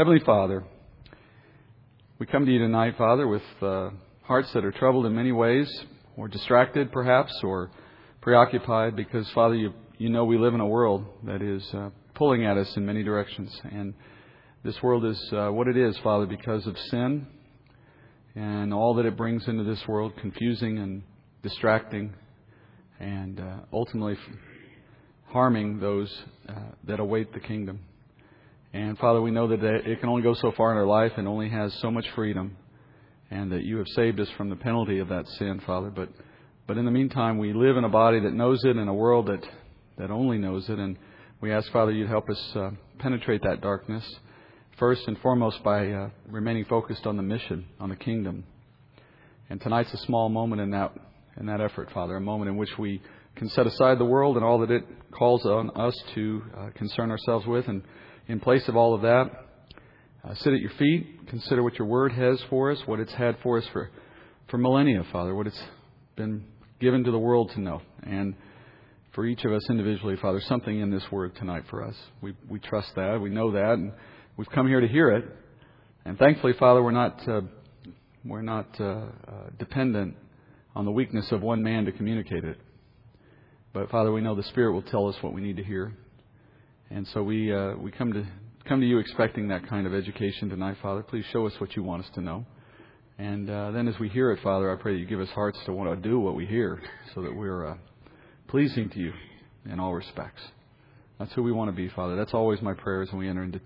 Heavenly Father, we come to you tonight, Father, with uh, hearts that are troubled in many ways, or distracted perhaps, or preoccupied, because, Father, you, you know we live in a world that is uh, pulling at us in many directions. And this world is uh, what it is, Father, because of sin and all that it brings into this world confusing and distracting, and uh, ultimately harming those uh, that await the kingdom. And Father, we know that it can only go so far in our life and only has so much freedom, and that you have saved us from the penalty of that sin, Father. But but in the meantime, we live in a body that knows it, in a world that that only knows it, and we ask Father you'd help us uh, penetrate that darkness first and foremost by uh, remaining focused on the mission, on the kingdom. And tonight's a small moment in that in that effort, Father, a moment in which we can set aside the world and all that it calls on us to uh, concern ourselves with and in place of all of that, uh, sit at your feet, consider what your word has for us, what it's had for us for, for millennia, Father, what it's been given to the world to know. And for each of us individually, Father, something in this word tonight for us. We, we trust that. We know that. And we've come here to hear it. And thankfully, Father, we're not, uh, we're not uh, uh, dependent on the weakness of one man to communicate it. But Father, we know the Spirit will tell us what we need to hear. And so we, uh, we come, to, come to you expecting that kind of education tonight, Father. Please show us what you want us to know. And uh, then as we hear it, Father, I pray that you give us hearts to want to do what we hear so that we're uh, pleasing to you in all respects. That's who we want to be, Father. That's always my prayer as we enter into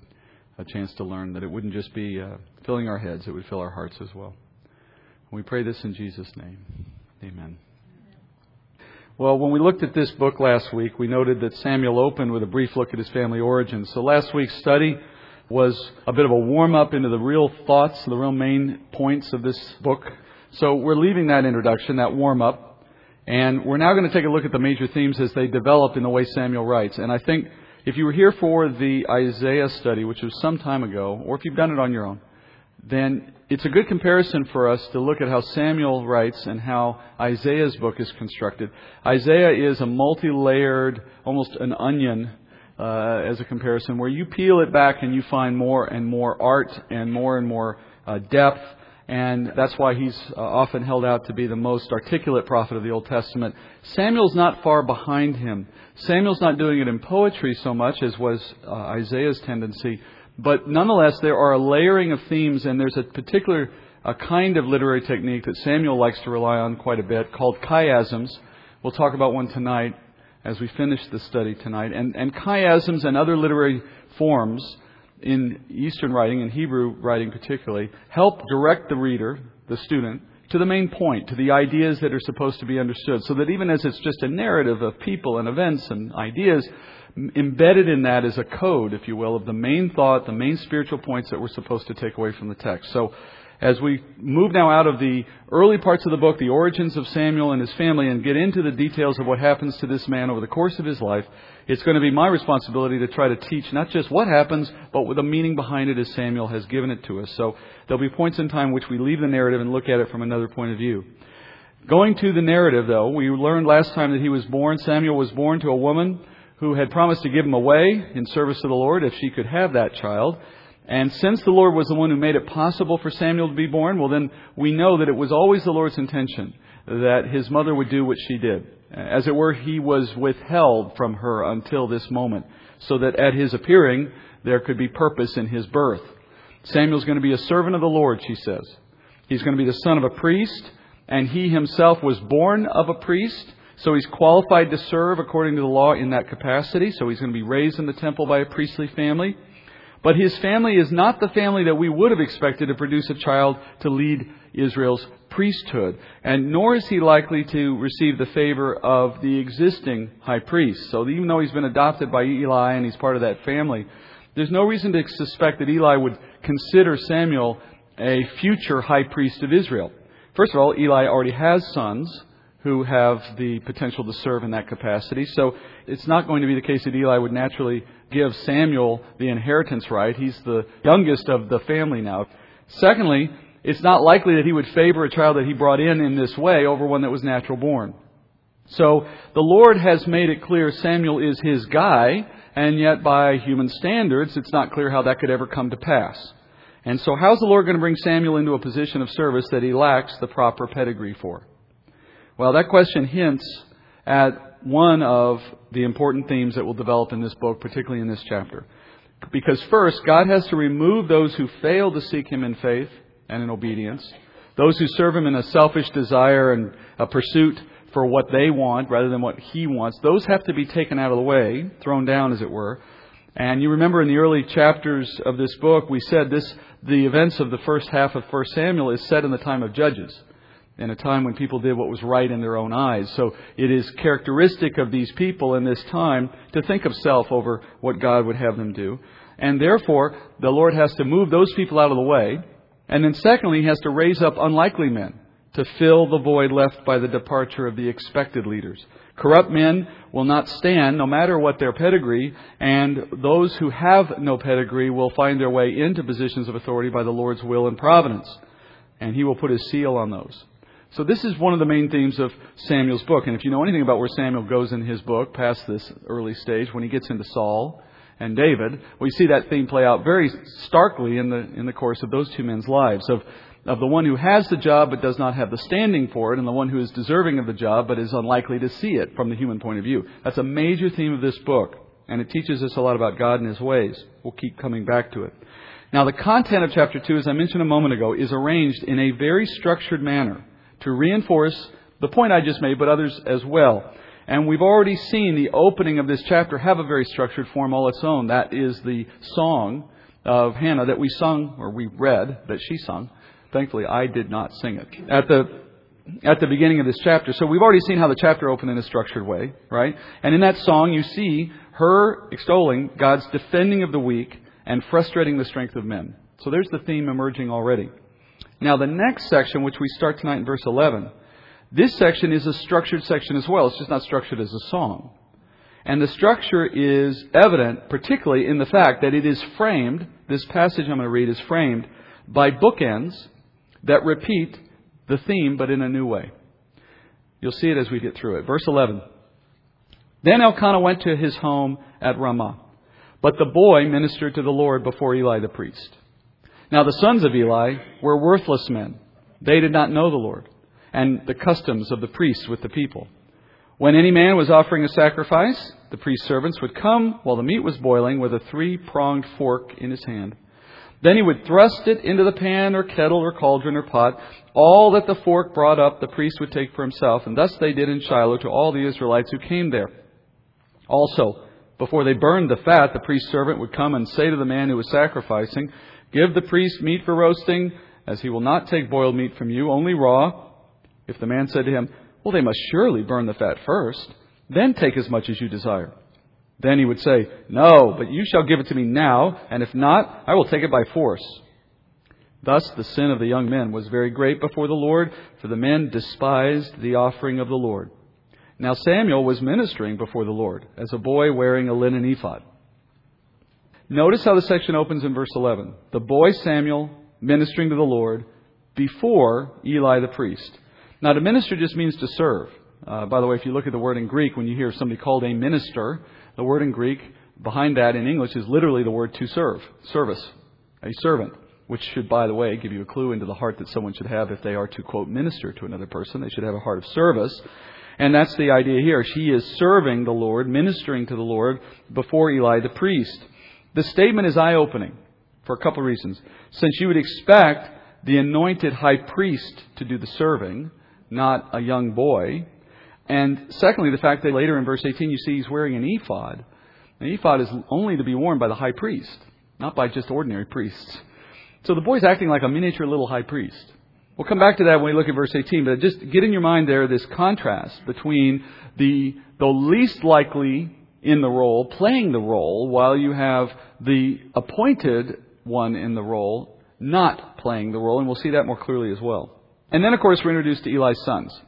a chance to learn that it wouldn't just be uh, filling our heads, it would fill our hearts as well. We pray this in Jesus' name. Amen. Well, when we looked at this book last week, we noted that Samuel opened with a brief look at his family origins. So last week's study was a bit of a warm up into the real thoughts, the real main points of this book. So we're leaving that introduction, that warm up, and we're now going to take a look at the major themes as they develop in the way Samuel writes. And I think if you were here for the Isaiah study, which was some time ago, or if you've done it on your own, then it's a good comparison for us to look at how Samuel writes and how Isaiah's book is constructed. Isaiah is a multi layered, almost an onion uh, as a comparison, where you peel it back and you find more and more art and more and more uh, depth. And that's why he's uh, often held out to be the most articulate prophet of the Old Testament. Samuel's not far behind him. Samuel's not doing it in poetry so much as was uh, Isaiah's tendency, but nonetheless, there are a layering of themes, and there's a particular a kind of literary technique that Samuel likes to rely on quite a bit called chiasms. We'll talk about one tonight as we finish the study tonight. And, and chiasms and other literary forms in Eastern writing, in Hebrew writing particularly, help direct the reader, the student, to the main point, to the ideas that are supposed to be understood. So that even as it's just a narrative of people and events and ideas, embedded in that is a code, if you will, of the main thought, the main spiritual points that we're supposed to take away from the text. So, as we move now out of the early parts of the book, the origins of Samuel and his family, and get into the details of what happens to this man over the course of his life, it's going to be my responsibility to try to teach not just what happens, but with the meaning behind it as Samuel has given it to us. So there'll be points in time which we leave the narrative and look at it from another point of view. Going to the narrative, though, we learned last time that he was born, Samuel was born to a woman who had promised to give him away in service to the Lord if she could have that child. And since the Lord was the one who made it possible for Samuel to be born, well, then we know that it was always the Lord's intention that his mother would do what she did. As it were, he was withheld from her until this moment, so that at his appearing, there could be purpose in his birth. Samuel's going to be a servant of the Lord, she says. He's going to be the son of a priest, and he himself was born of a priest. So he's qualified to serve according to the law in that capacity. So he's going to be raised in the temple by a priestly family. But his family is not the family that we would have expected to produce a child to lead Israel's priesthood. And nor is he likely to receive the favor of the existing high priest. So even though he's been adopted by Eli and he's part of that family, there's no reason to suspect that Eli would consider Samuel a future high priest of Israel. First of all, Eli already has sons who have the potential to serve in that capacity. So it's not going to be the case that Eli would naturally give Samuel the inheritance right. He's the youngest of the family now. Secondly, it's not likely that he would favor a child that he brought in in this way over one that was natural born. So the Lord has made it clear Samuel is his guy, and yet by human standards, it's not clear how that could ever come to pass. And so how's the Lord going to bring Samuel into a position of service that he lacks the proper pedigree for? Well, that question hints at one of the important themes that will develop in this book, particularly in this chapter. Because first, God has to remove those who fail to seek Him in faith and in obedience, those who serve Him in a selfish desire and a pursuit for what they want rather than what He wants. Those have to be taken out of the way, thrown down, as it were. And you remember in the early chapters of this book, we said this, the events of the first half of 1 Samuel is set in the time of Judges in a time when people did what was right in their own eyes. So it is characteristic of these people in this time to think of self over what God would have them do. And therefore, the Lord has to move those people out of the way. And then secondly, He has to raise up unlikely men to fill the void left by the departure of the expected leaders. Corrupt men will not stand no matter what their pedigree, and those who have no pedigree will find their way into positions of authority by the Lord's will and providence. And He will put His seal on those. So this is one of the main themes of Samuel's book. And if you know anything about where Samuel goes in his book, past this early stage, when he gets into Saul and David, we see that theme play out very starkly in the, in the course of those two men's lives. Of, of the one who has the job but does not have the standing for it, and the one who is deserving of the job but is unlikely to see it from the human point of view. That's a major theme of this book. And it teaches us a lot about God and His ways. We'll keep coming back to it. Now, the content of chapter 2, as I mentioned a moment ago, is arranged in a very structured manner to reinforce the point I just made, but others as well. And we've already seen the opening of this chapter have a very structured form all its own. That is the song of Hannah that we sung, or we read, that she sung. Thankfully, I did not sing it. At the at the beginning of this chapter. So we've already seen how the chapter opened in a structured way, right? And in that song, you see her extolling God's defending of the weak and frustrating the strength of men. So there's the theme emerging already. Now, the next section, which we start tonight in verse 11, this section is a structured section as well. It's just not structured as a song. And the structure is evident, particularly in the fact that it is framed, this passage I'm going to read is framed by bookends that repeat the theme, but in a new way. You'll see it as we get through it. Verse 11. Then Elkanah went to his home at Ramah, but the boy ministered to the Lord before Eli the priest. Now the sons of Eli were worthless men. They did not know the Lord and the customs of the priests with the people. When any man was offering a sacrifice, the priest's servants would come while the meat was boiling with a three pronged fork in his hand. Then he would thrust it into the pan or kettle or cauldron or pot. All that the fork brought up, the priest would take for himself, and thus they did in Shiloh to all the Israelites who came there. Also, before they burned the fat, the priest's servant would come and say to the man who was sacrificing, Give the priest meat for roasting, as he will not take boiled meat from you, only raw. If the man said to him, Well, they must surely burn the fat first, then take as much as you desire. Then he would say, No, but you shall give it to me now, and if not, I will take it by force. Thus the sin of the young men was very great before the Lord, for the men despised the offering of the Lord. Now Samuel was ministering before the Lord as a boy wearing a linen ephod. Notice how the section opens in verse 11. The boy Samuel ministering to the Lord before Eli the priest. Now, to minister just means to serve. Uh, by the way, if you look at the word in Greek, when you hear somebody called a minister, the word in Greek behind that in English is literally the word to serve, service, a servant, which should, by the way, give you a clue into the heart that someone should have if they are to, quote, minister to another person. They should have a heart of service. And that's the idea here. She is serving the Lord, ministering to the Lord before Eli the priest. The statement is eye opening for a couple of reasons. Since you would expect the anointed high priest to do the serving, not a young boy. And secondly, the fact that later in verse 18 you see he's wearing an ephod. An ephod is only to be worn by the high priest, not by just ordinary priests. So the boy's acting like a miniature little high priest. We'll come back to that when we look at verse 18, but just get in your mind there this contrast between the, the least likely in the role, playing the role, while you have the appointed one in the role not playing the role, and we'll see that more clearly as well. And then, of course, we're introduced to Eli's sons.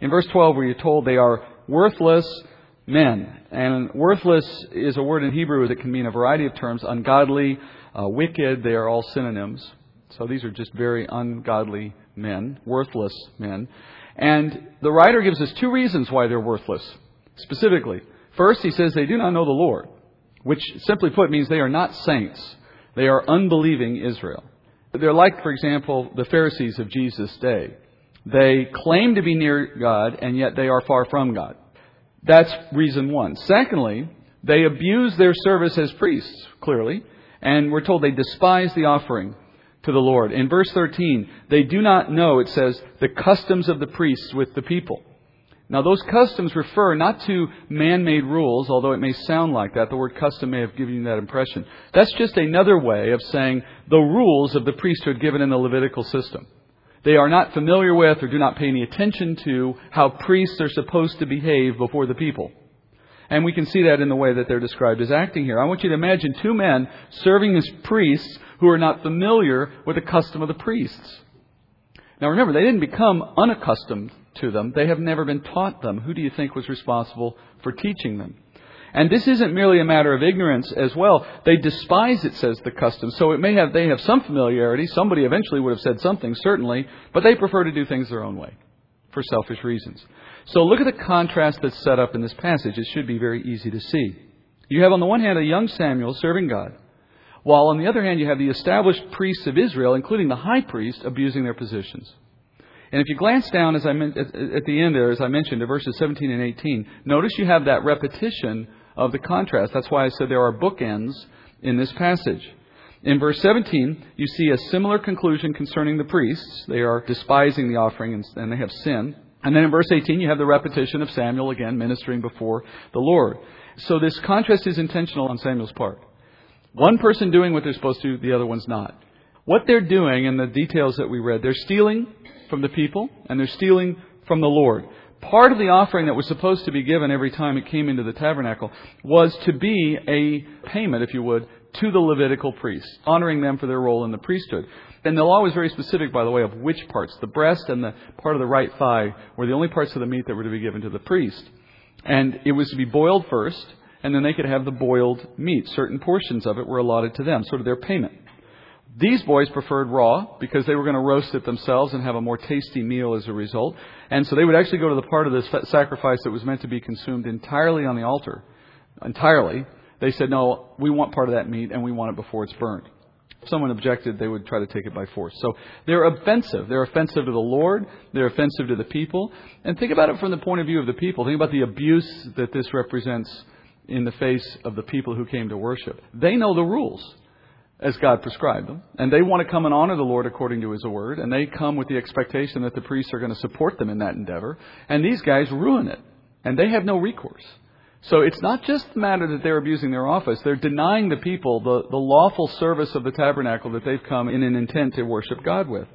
In verse 12, where you're told they are worthless men. And worthless is a word in Hebrew that can mean a variety of terms ungodly, uh, wicked, they are all synonyms. So these are just very ungodly men, worthless men. And the writer gives us two reasons why they're worthless, specifically. First, he says they do not know the Lord. which simply put means they are not saints. They are unbelieving Israel. They're like, for example, the Pharisees of Jesus' day. They claim to be near God, and yet they are far from God. That's reason one. Secondly, they abuse their service as priests, clearly, and we're told they despise the offering to the Lord. In verse 13, they do not know, it says, the customs of the priests with the people. Now, those customs refer not to man made rules, although it may sound like that. The word custom may have given you that impression. That's just another way of saying the rules of the priesthood given in the Levitical system. They are not familiar with or do not pay any attention to how priests are supposed to behave before the people. And we can see that in the way that they're described as acting here. I want you to imagine two men serving as priests who are not familiar with the custom of the priests. Now remember, they didn't become unaccustomed to them. They have never been taught them. Who do you think was responsible for teaching them? And this isn't merely a matter of ignorance as well. They despise, it says, the custom. So it may have, they have some familiarity. Somebody eventually would have said something, certainly, but they prefer to do things their own way for selfish reasons. So look at the contrast that's set up in this passage. It should be very easy to see. You have on the one hand a young Samuel serving God, while on the other hand you have the established priests of Israel, including the high priest, abusing their positions. And if you glance down, as I meant, at the end there, as I mentioned, to verses 17 and 18, notice you have that repetition of the contrast. That's why I said there are bookends in this passage. In verse 17, you see a similar conclusion concerning the priests. They are despising the offering and, and they have sin. And then in verse 18, you have the repetition of Samuel again ministering before the Lord. So this contrast is intentional on Samuel's part. One person doing what they're supposed to, the other one's not. What they're doing in the details that we read, they're stealing from the people and they're stealing from the Lord. Part of the offering that was supposed to be given every time it came into the tabernacle was to be a payment, if you would, to the Levitical priests, honoring them for their role in the priesthood. And the law was very specific, by the way, of which parts. The breast and the part of the right thigh were the only parts of the meat that were to be given to the priest. And it was to be boiled first, and then they could have the boiled meat. Certain portions of it were allotted to them, sort of their payment. These boys preferred raw because they were going to roast it themselves and have a more tasty meal as a result. And so they would actually go to the part of the sacrifice that was meant to be consumed entirely on the altar. Entirely. They said, no, we want part of that meat and we want it before it's burned. If someone objected, they would try to take it by force. So they're offensive. They're offensive to the Lord. They're offensive to the people. And think about it from the point of view of the people. Think about the abuse that this represents in the face of the people who came to worship. They know the rules as God prescribed them. And they want to come and honor the Lord according to His word. And they come with the expectation that the priests are going to support them in that endeavor. And these guys ruin it. And they have no recourse. So it's not just the matter that they're abusing their office. They're denying the people the, the lawful service of the tabernacle that they've come in an intent to worship God with.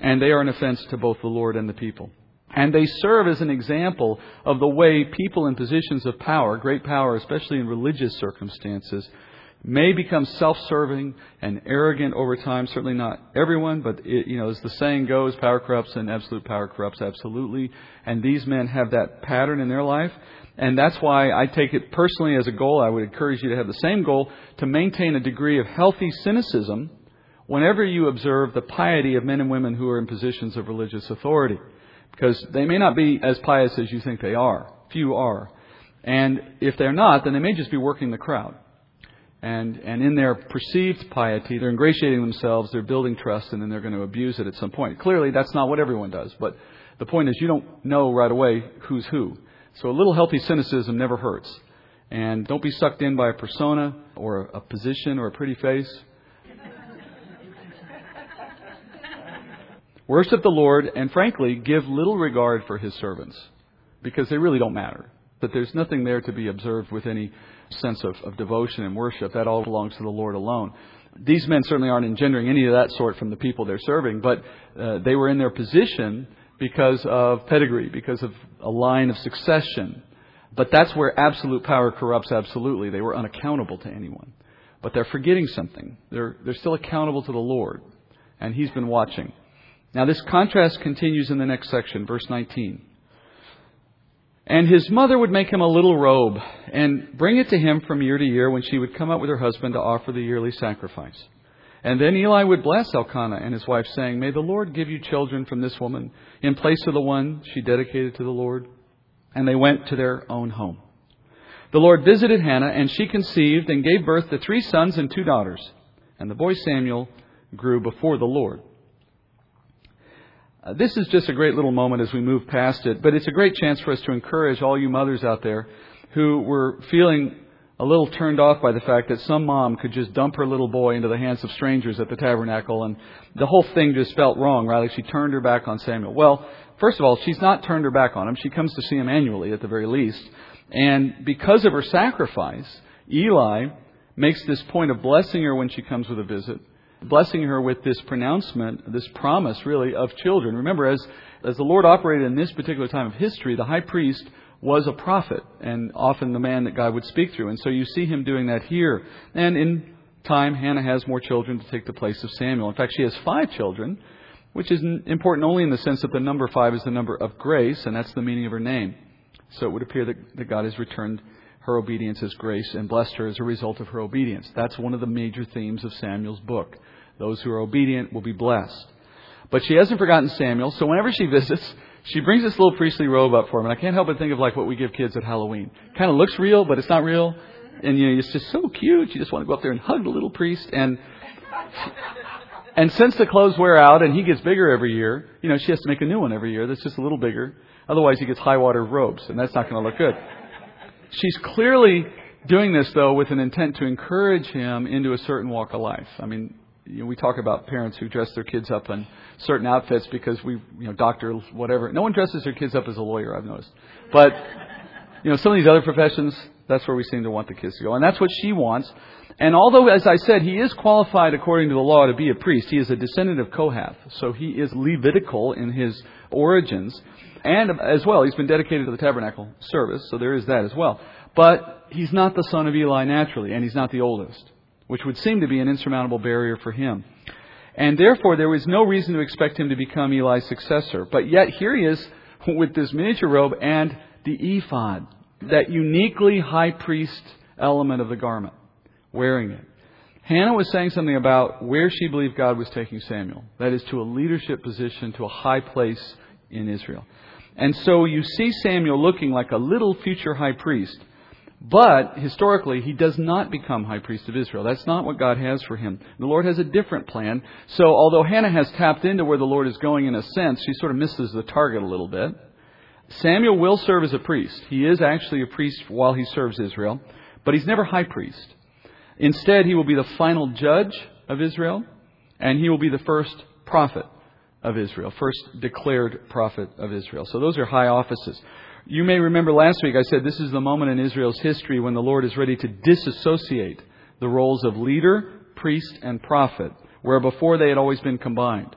And they are an offense to both the Lord and the people. And they serve as an example of the way people in positions of power, great power, especially in religious circumstances, may become self-serving and arrogant over time. Certainly not everyone, but it, you know, as the saying goes, power corrupts and absolute power corrupts absolutely. And these men have that pattern in their life. And that's why I take it personally as a goal. I would encourage you to have the same goal to maintain a degree of healthy cynicism whenever you observe the piety of men and women who are in positions of religious authority. Because they may not be as pious as you think they are. Few are. And if they're not, then they may just be working the crowd. And, and in their perceived piety, they're ingratiating themselves, they're building trust, and then they're going to abuse it at some point. Clearly, that's not what everyone does, but the point is you don't know right away who's who. So a little healthy cynicism never hurts. And don't be sucked in by a persona or a position or a pretty face. Worship the Lord and frankly give little regard for his servants because they really don't matter. But there's nothing there to be observed with any sense of, of devotion and worship. That all belongs to the Lord alone. These men certainly aren't engendering any of that sort from the people they're serving, but uh, they were in their position because of pedigree, because of a line of succession. But that's where absolute power corrupts absolutely. They were unaccountable to anyone. But they're forgetting something. They're, they're still accountable to the Lord. And He's been watching. Now, this contrast continues in the next section, verse 19. And his mother would make him a little robe and bring it to him from year to year when she would come up with her husband to offer the yearly sacrifice. And then Eli would bless Elkanah and his wife, saying, May the Lord give you children from this woman in place of the one she dedicated to the Lord. And they went to their own home. the Lord visited Hannah, and she conceived and gave birth to three sons and two daughters. And the boy Samuel grew before the Lord. Uh, this is just a great little moment as we move past it, but it's a great chance for us to encourage all you mothers out there who were feeling a little turned off by the fact that some mom could just dump her little boy into the hands of strangers at the tabernacle and the whole thing just felt wrong, right? Like she turned her back on Samuel. Well, first of all, she's not turned her back on him. She comes to see him annually at the very least. And because of her sacrifice, Eli makes this point of blessing her when she comes with a visit, blessing her with this pronouncement, this promise really of children. Remember, as, as the Lord operated in this particular time of history, the high priest was a prophet and often the man that God would speak through. And so you see him doing that here. And in time, Hannah has more children to take the place of Samuel. In fact, she has five children, which is important only in the sense that the number five is the number of grace, and that's the meaning of her name. So it would appear that, that God has returned her obedience as grace and blessed her as a result of her obedience. That's one of the major themes of Samuel's book. Those who are obedient will be blessed. But she hasn't forgotten Samuel, so whenever she visits, she brings this little priestly robe up for him. And I can't help but think of like what we give kids at Halloween. Kind of looks real, but it's not real. And you know, it's just so cute. You just want to go up there and hug the little priest. And and since the clothes wear out and he gets bigger every year, you know, she has to make a new one every year that's just a little bigger. Otherwise, he gets high water robes, and that's not going to look good. She's clearly doing this, though, with an intent to encourage him into a certain walk of life. I mean, you know, we talk about parents who dress their kids up in certain outfits because we, you know, doctors, whatever. No one dresses their kids up as a lawyer, I've noticed. But, you know, some of these other professions, that's where we seem to want the kids to go. And that's what she wants. And although, as I said, he is qualified according to the law to be a priest, he is a descendant of Kohath. So he is Levitical in his origins. And as well, he's been dedicated to the tabernacle service, so there is that as well. But he's not the son of Eli naturally, and he's not the oldest, which would seem to be an insurmountable barrier for him. And therefore, there was no reason to expect him to become Eli's successor. But yet, here he is with this miniature robe and the ephod, that uniquely high priest element of the garment, wearing it. Hannah was saying something about where she believed God was taking Samuel. That is, to a leadership position, to a high place in Israel. And so you see Samuel looking like a little future high priest. But historically, he does not become high priest of Israel. That's not what God has for him. The Lord has a different plan. So although Hannah has tapped into where the Lord is going in a sense, she sort of misses the target a little bit. Samuel will serve as a priest. He is actually a priest while he serves Israel, but he's never high priest. Instead, he will be the final judge of Israel, and he will be the first prophet of Israel, first declared prophet of Israel. So those are high offices. You may remember last week I said this is the moment in Israel's history when the Lord is ready to disassociate the roles of leader, priest, and prophet, where before they had always been combined.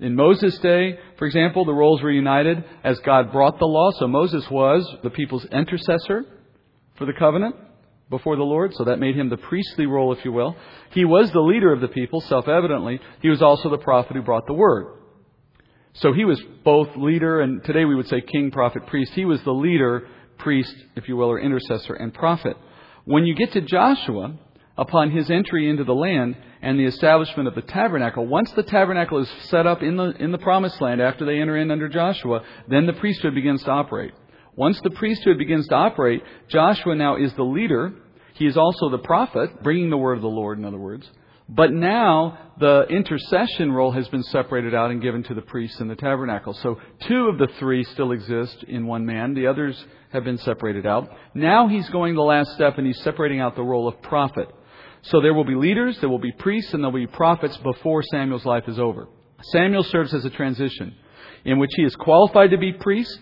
In Moses' day, for example, the roles were united as God brought the law. So Moses was the people's intercessor for the covenant before the Lord, so that made him the priestly role, if you will. He was the leader of the people, self evidently. He was also the prophet who brought the word. So he was both leader and today we would say king, prophet, priest. He was the leader, priest, if you will, or intercessor and prophet. When you get to Joshua, upon his entry into the land and the establishment of the tabernacle, once the tabernacle is set up in the, in the promised land after they enter in under Joshua, then the priesthood begins to operate. Once the priesthood begins to operate, Joshua now is the leader. He is also the prophet, bringing the word of the Lord, in other words. But now the intercession role has been separated out and given to the priests in the tabernacle. So two of the three still exist in one man. The others have been separated out. Now he's going the last step and he's separating out the role of prophet. So there will be leaders, there will be priests, and there will be prophets before Samuel's life is over. Samuel serves as a transition in which he is qualified to be priest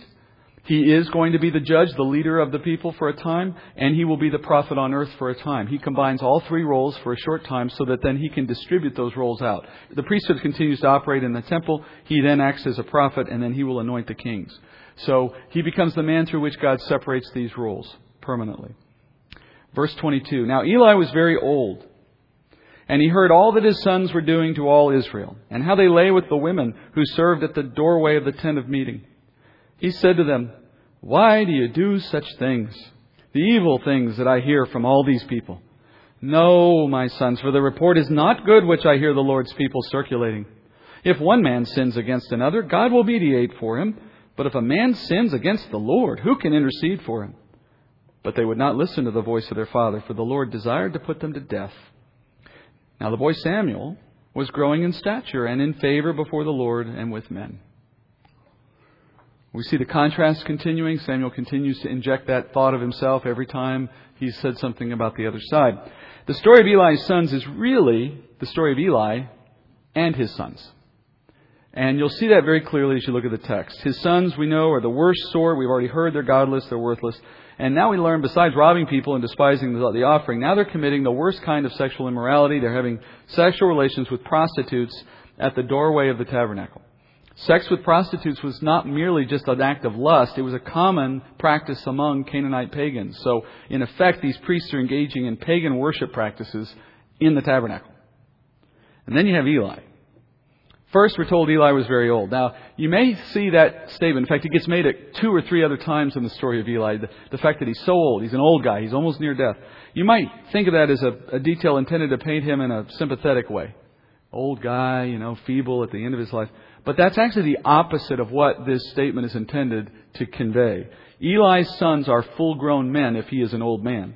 he is going to be the judge, the leader of the people for a time, and he will be the prophet on earth for a time. He combines all three roles for a short time so that then he can distribute those roles out. The priesthood continues to operate in the temple. He then acts as a prophet, and then he will anoint the kings. So he becomes the man through which God separates these roles permanently. Verse 22. Now Eli was very old. And he heard all that his sons were doing to all Israel, and how they lay with the women who served at the doorway of the tent of meeting. He said to them, Why do you do such things? The evil things that I hear from all these people. No, my sons, for the report is not good which I hear the Lord's people circulating. If one man sins against another, God will mediate for him. But if a man sins against the Lord, who can intercede for him? But they would not listen to the voice of their father, for the Lord desired to put them to death. Now the boy Samuel was growing in stature and in favor before the Lord and with men. We see the contrast continuing. Samuel continues to inject that thought of himself every time he said something about the other side. The story of Eli's sons is really the story of Eli and his sons. And you'll see that very clearly as you look at the text. His sons, we know, are the worst sort. We've already heard they're godless, they're worthless. And now we learn, besides robbing people and despising the, the offering, now they're committing the worst kind of sexual immorality. They're having sexual relations with prostitutes at the doorway of the tabernacle. Sex with prostitutes was not merely just an act of lust, it was a common practice among Canaanite pagans. So, in effect, these priests are engaging in pagan worship practices in the tabernacle. And then you have Eli. First, we're told Eli was very old. Now, you may see that statement. In fact, it gets made at two or three other times in the story of Eli. The, the fact that he's so old, he's an old guy, he's almost near death. You might think of that as a, a detail intended to paint him in a sympathetic way. Old guy, you know, feeble at the end of his life. But that's actually the opposite of what this statement is intended to convey. Eli's sons are full grown men if he is an old man.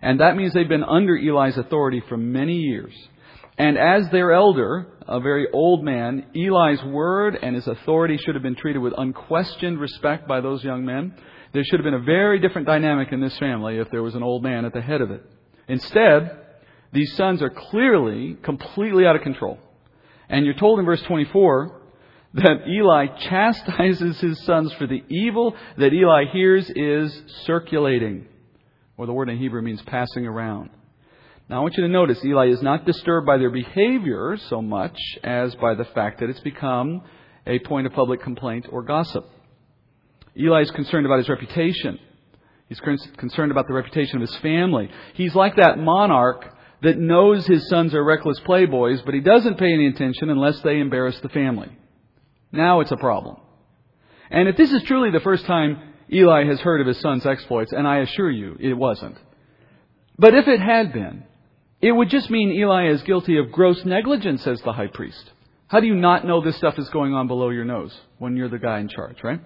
And that means they've been under Eli's authority for many years. And as their elder, a very old man, Eli's word and his authority should have been treated with unquestioned respect by those young men. There should have been a very different dynamic in this family if there was an old man at the head of it. Instead, these sons are clearly completely out of control. And you're told in verse 24 that Eli chastises his sons for the evil that Eli hears is circulating, or the word in Hebrew means passing around. Now I want you to notice Eli is not disturbed by their behavior so much as by the fact that it's become a point of public complaint or gossip. Eli is concerned about his reputation. He's concerned about the reputation of his family. He's like that monarch that knows his sons are reckless playboys, but he doesn't pay any attention unless they embarrass the family. Now it's a problem. And if this is truly the first time Eli has heard of his son's exploits, and I assure you it wasn't, but if it had been, it would just mean Eli is guilty of gross negligence as the high priest. How do you not know this stuff is going on below your nose when you're the guy in charge, right?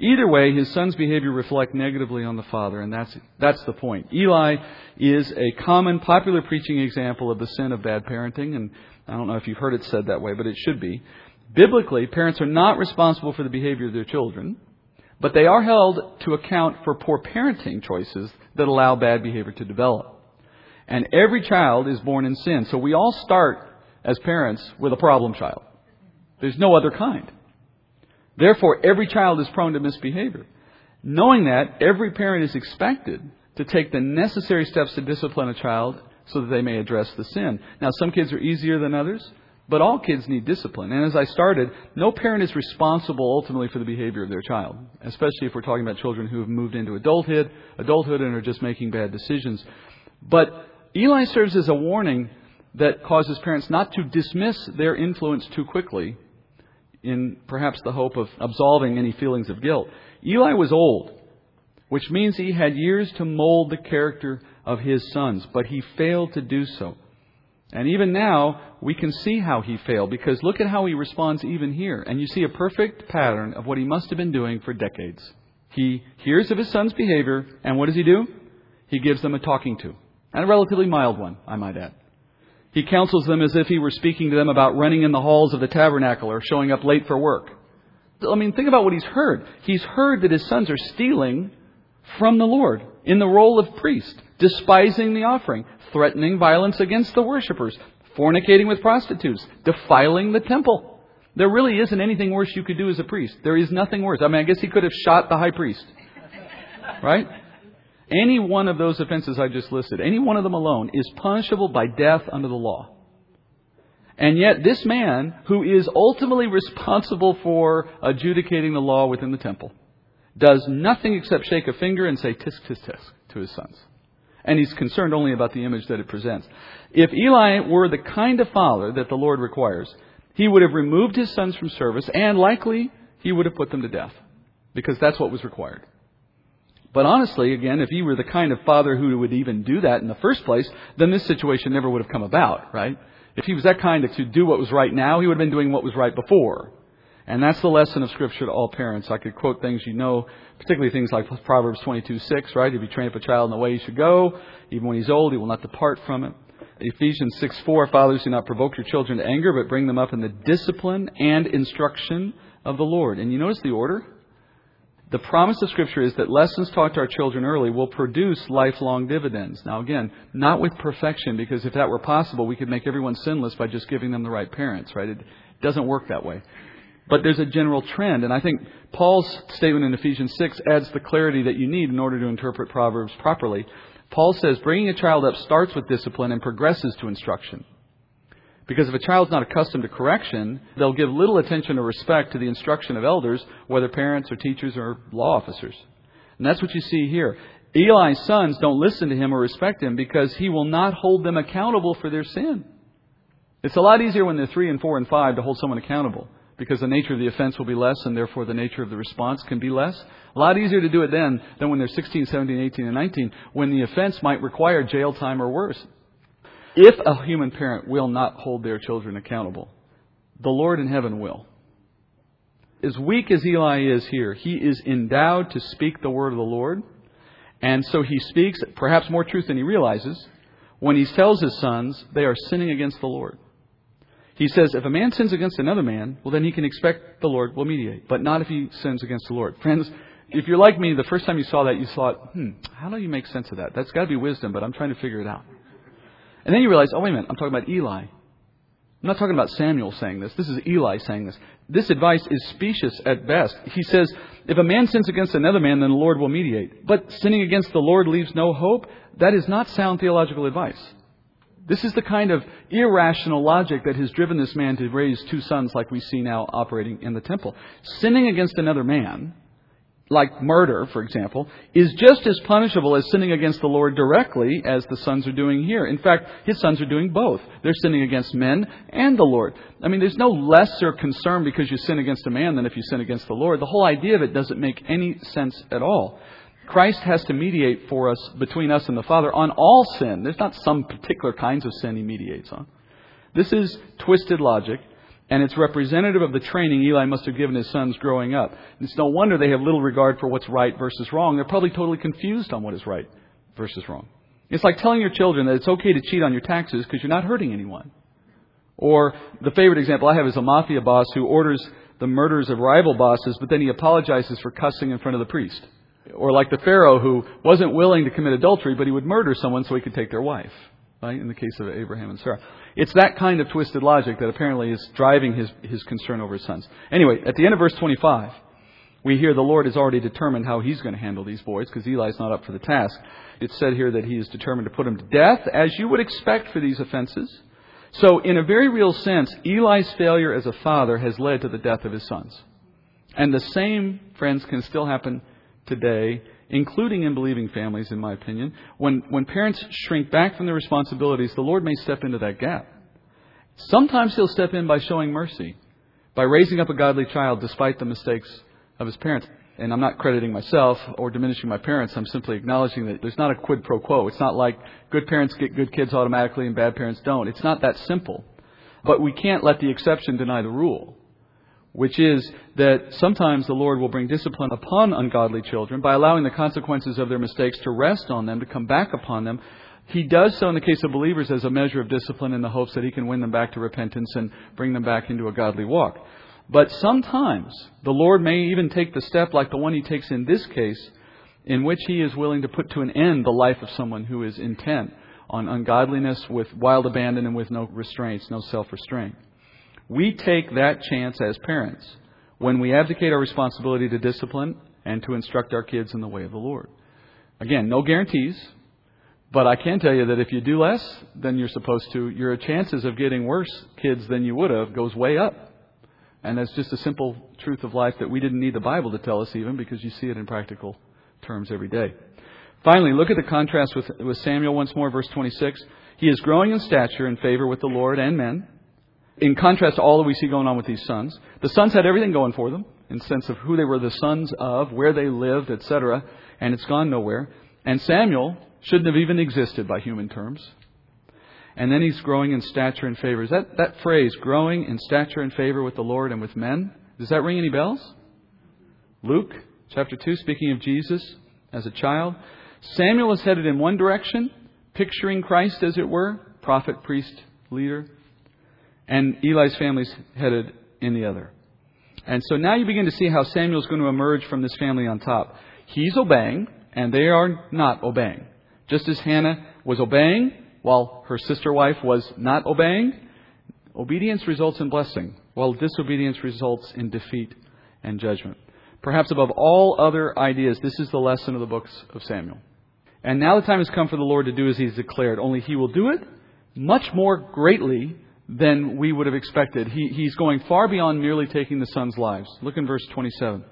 Either way, his son's behavior reflect negatively on the father, and that's, that's the point. Eli is a common, popular preaching example of the sin of bad parenting, and I don't know if you've heard it said that way, but it should be. Biblically, parents are not responsible for the behavior of their children, but they are held to account for poor parenting choices that allow bad behavior to develop. And every child is born in sin. So we all start as parents with a problem child. There's no other kind. Therefore, every child is prone to misbehavior. Knowing that, every parent is expected to take the necessary steps to discipline a child so that they may address the sin. Now, some kids are easier than others. But all kids need discipline. And as I started, no parent is responsible ultimately for the behavior of their child, especially if we're talking about children who have moved into adulthood, adulthood and are just making bad decisions. But Eli serves as a warning that causes parents not to dismiss their influence too quickly in perhaps the hope of absolving any feelings of guilt. Eli was old, which means he had years to mold the character of his sons, but he failed to do so. And even now, we can see how he failed because look at how he responds even here. And you see a perfect pattern of what he must have been doing for decades. He hears of his son's behavior, and what does he do? He gives them a talking to. And a relatively mild one, I might add. He counsels them as if he were speaking to them about running in the halls of the tabernacle or showing up late for work. I mean, think about what he's heard. He's heard that his sons are stealing from the Lord in the role of priest, despising the offering, threatening violence against the worshippers, fornicating with prostitutes, defiling the temple. There really isn't anything worse you could do as a priest. There is nothing worse. I mean, I guess he could have shot the high priest. Right? Any one of those offenses I just listed, any one of them alone, is punishable by death under the law. And yet, this man, who is ultimately responsible for adjudicating the law within the temple, does nothing except shake a finger and say tisk, tisk, tisk to his sons and he's concerned only about the image that it presents. If Eli were the kind of father that the Lord requires, he would have removed his sons from service, and likely he would have put them to death, because that's what was required. But honestly, again, if he were the kind of father who would even do that in the first place, then this situation never would have come about, right? If he was that kind of to do what was right now, he would have been doing what was right before. And that's the lesson of Scripture to all parents. I could quote things you know, particularly things like Proverbs 22, 6, right? If you train up a child in the way he should go, even when he's old, he will not depart from it. Ephesians 6, 4, fathers do not provoke your children to anger, but bring them up in the discipline and instruction of the Lord. And you notice the order? The promise of Scripture is that lessons taught to our children early will produce lifelong dividends. Now, again, not with perfection, because if that were possible, we could make everyone sinless by just giving them the right parents, right? It doesn't work that way. But there's a general trend, and I think Paul's statement in Ephesians 6 adds the clarity that you need in order to interpret Proverbs properly. Paul says bringing a child up starts with discipline and progresses to instruction. Because if a child's not accustomed to correction, they'll give little attention or respect to the instruction of elders, whether parents or teachers or law officers. And that's what you see here. Eli's sons don't listen to him or respect him because he will not hold them accountable for their sin. It's a lot easier when they're three and four and five to hold someone accountable because the nature of the offense will be less and therefore the nature of the response can be less. A lot easier to do it then than when they're 16, 17, 18, and 19 when the offense might require jail time or worse. If a human parent will not hold their children accountable, the Lord in heaven will. As weak as Eli is here, he is endowed to speak the word of the Lord. And so he speaks perhaps more truth than he realizes when he tells his sons they are sinning against the Lord. He says, if a man sins against another man, well, then he can expect the Lord will mediate, but not if he sins against the Lord. Friends, if you're like me, the first time you saw that, you thought, hmm, how do you make sense of that? That's got to be wisdom, but I'm trying to figure it out. And then you realize, oh, wait a minute, I'm talking about Eli. I'm not talking about Samuel saying this. This is Eli saying this. This advice is specious at best. He says, if a man sins against another man, then the Lord will mediate. But sinning against the Lord leaves no hope. That is not sound theological advice. This is the kind of irrational logic that has driven this man to raise two sons like we see now operating in the temple. Sinning against another man, like murder, for example, is just as punishable as sinning against the Lord directly as the sons are doing here. In fact, his sons are doing both. They're sinning against men and the Lord. I mean, there's no lesser concern because you sin against a man than if you sin against the Lord. The whole idea of it doesn't make any sense at all. Christ has to mediate for us between us and the Father on all sin. There's not some particular kinds of sin he mediates on. This is twisted logic, and it's representative of the training Eli must have given his sons growing up. It's no wonder they have little regard for what's right versus wrong. They're probably totally confused on what is right versus wrong. It's like telling your children that it's okay to cheat on your taxes because you're not hurting anyone. Or the favorite example I have is a mafia boss who orders the murders of rival bosses, but then he apologizes for cussing in front of the priest. Or like the Pharaoh who wasn't willing to commit adultery, but he would murder someone so he could take their wife. Right? In the case of Abraham and Sarah. It's that kind of twisted logic that apparently is driving his, his concern over his sons. Anyway, at the end of verse 25, we hear the Lord has already determined how he's going to handle these boys because Eli's not up for the task. It's said here that he is determined to put them to death, as you would expect for these offenses. So, in a very real sense, Eli's failure as a father has led to the death of his sons. And the same, friends, can still happen today, including in believing families, in my opinion, when, when parents shrink back from their responsibilities, the Lord may step into that gap. Sometimes He'll step in by showing mercy, by raising up a godly child despite the mistakes of his parents. And I'm not crediting myself or diminishing my parents. I'm simply acknowledging that there's not a quid pro quo. It's not like good parents get good kids automatically and bad parents don't. It's not that simple. But we can't let the exception deny the rule which is that sometimes the Lord will bring discipline upon ungodly children by allowing the consequences of their mistakes to rest on them, to come back upon them. He does so in the case of believers as a measure of discipline in the hopes that he can win them back to repentance and bring them back into a godly walk. But sometimes the Lord may even take the step like the one he takes in this case, in which he is willing to put to an end the life of someone who is intent on ungodliness with wild abandon and with no restraints, no self restraint. We take that chance as parents when we abdicate our responsibility to discipline and to instruct our kids in the way of the Lord. Again, no guarantees, but I can tell you that if you do less than you're supposed to, your chances of getting worse kids than you would have goes way up. And that's just a simple truth of life that we didn't need the Bible to tell us even because you see it in practical terms every day. Finally, look at the contrast with, with Samuel once more, verse 26. He is growing in stature and favor with the Lord and men in contrast to all that we see going on with these sons, the sons had everything going for them in the sense of who they were the sons of, where they lived, etc., and it's gone nowhere. And Samuel shouldn't have even existed by human terms. And then he's growing in stature and favor. Is that, that phrase, growing in stature and favor with the Lord and with men, Does that ring any bells? Luke chapter 2, speaking of Jesus as a child. Samuel is headed in one direction, picturing Christ as it were, prophet, priest, leader. And Eli's family's headed in the other. And so now you begin to see how Samuel's going to emerge from this family on top. He's obeying, and they are not obeying. Just as Hannah was obeying while her sister wife was not obeying, obedience results in blessing, while disobedience results in defeat and judgment. Perhaps above all other ideas, this is the lesson of the books of Samuel. And now the time has come for the Lord to do as He's declared, only He will do it much more greatly than we would have expected. He, he's going far beyond merely taking the sons' lives. Look in verse 27.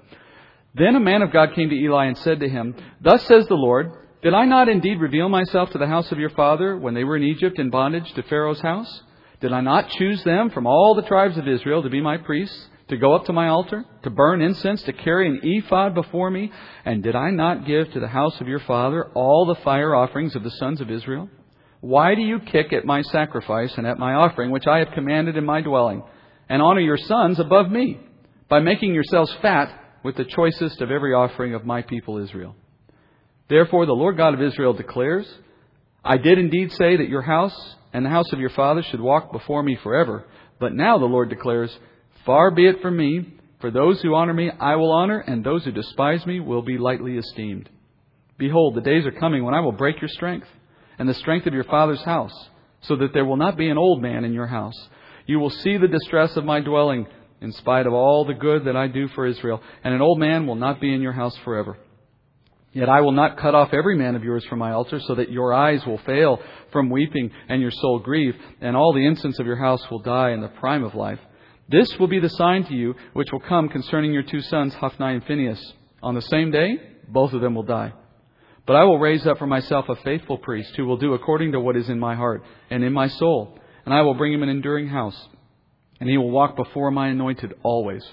Then a man of God came to Eli and said to him, Thus says the Lord, Did I not indeed reveal myself to the house of your father when they were in Egypt in bondage to Pharaoh's house? Did I not choose them from all the tribes of Israel to be my priests, to go up to my altar, to burn incense, to carry an ephod before me? And did I not give to the house of your father all the fire offerings of the sons of Israel? Why do you kick at my sacrifice and at my offering, which I have commanded in my dwelling, and honor your sons above me, by making yourselves fat with the choicest of every offering of my people Israel? Therefore, the Lord God of Israel declares, I did indeed say that your house and the house of your father should walk before me forever. But now the Lord declares, Far be it from me, for those who honor me I will honor, and those who despise me will be lightly esteemed. Behold, the days are coming when I will break your strength and the strength of your father's house, so that there will not be an old man in your house. You will see the distress of my dwelling, in spite of all the good that I do for Israel, and an old man will not be in your house forever. Yet I will not cut off every man of yours from my altar, so that your eyes will fail from weeping and your soul grieve, and all the incense of your house will die in the prime of life. This will be the sign to you which will come concerning your two sons, Hophni and Phinehas. On the same day, both of them will die. But I will raise up for myself a faithful priest who will do according to what is in my heart and in my soul, and I will bring him an enduring house, and he will walk before my anointed always.